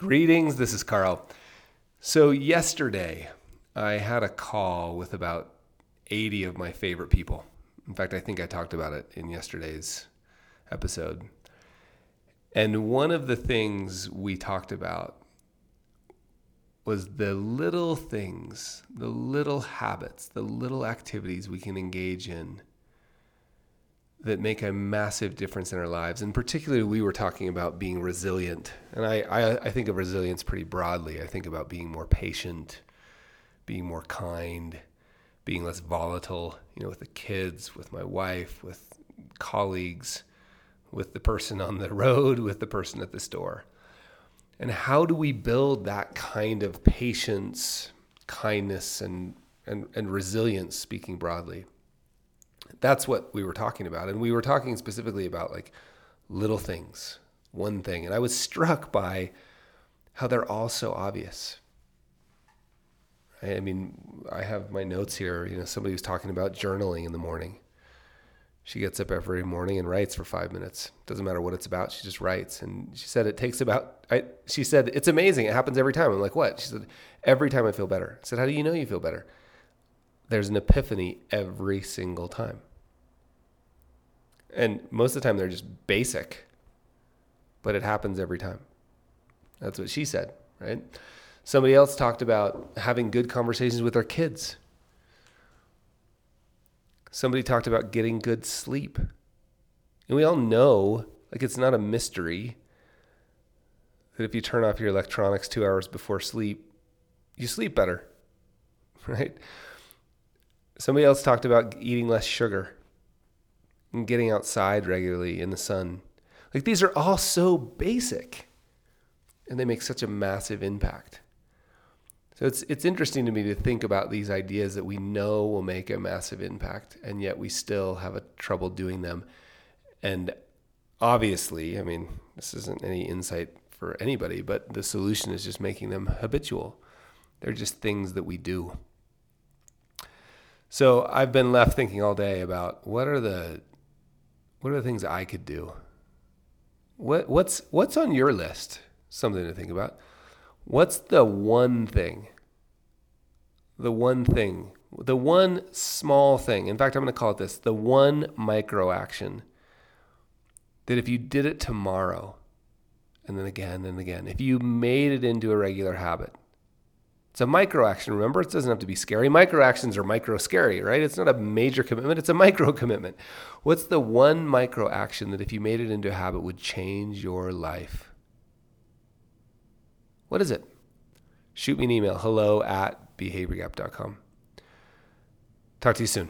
Greetings, this is Carl. So, yesterday I had a call with about 80 of my favorite people. In fact, I think I talked about it in yesterday's episode. And one of the things we talked about was the little things, the little habits, the little activities we can engage in that make a massive difference in our lives. And particularly, we were talking about being resilient. And I, I, I, think of resilience pretty broadly. I think about being more patient, being more kind, being less volatile, you know, with the kids, with my wife, with colleagues, with the person on the road, with the person at the store. And how do we build that kind of patience, kindness, and, and, and resilience, speaking broadly? That's what we were talking about. And we were talking specifically about like little things, one thing. And I was struck by how they're all so obvious. I mean, I have my notes here. You know, somebody was talking about journaling in the morning. She gets up every morning and writes for five minutes. Doesn't matter what it's about. She just writes. And she said it takes about. I, she said it's amazing. It happens every time. I'm like, what? She said every time I feel better. I said, how do you know you feel better? There's an epiphany every single time. And most of the time they're just basic, but it happens every time. That's what she said, right? Somebody else talked about having good conversations with their kids. Somebody talked about getting good sleep. And we all know, like, it's not a mystery that if you turn off your electronics two hours before sleep, you sleep better, right? Somebody else talked about eating less sugar and getting outside regularly in the sun. Like these are all so basic and they make such a massive impact. So it's it's interesting to me to think about these ideas that we know will make a massive impact and yet we still have a trouble doing them. And obviously, I mean, this isn't any insight for anybody, but the solution is just making them habitual. They're just things that we do. So I've been left thinking all day about what are the what are the things I could do? What what's what's on your list? Something to think about. What's the one thing? The one thing, the one small thing. In fact, I'm going to call it this: the one micro action. That if you did it tomorrow, and then again and again, if you made it into a regular habit, it's a micro action. Remember, it doesn't have to be scary. Micro actions are micro scary, right? It's not a major commitment, it's a micro commitment. What's the one micro action that if you made it into a habit would change your life? What is it? Shoot me an email hello at behaviorgap.com. Talk to you soon.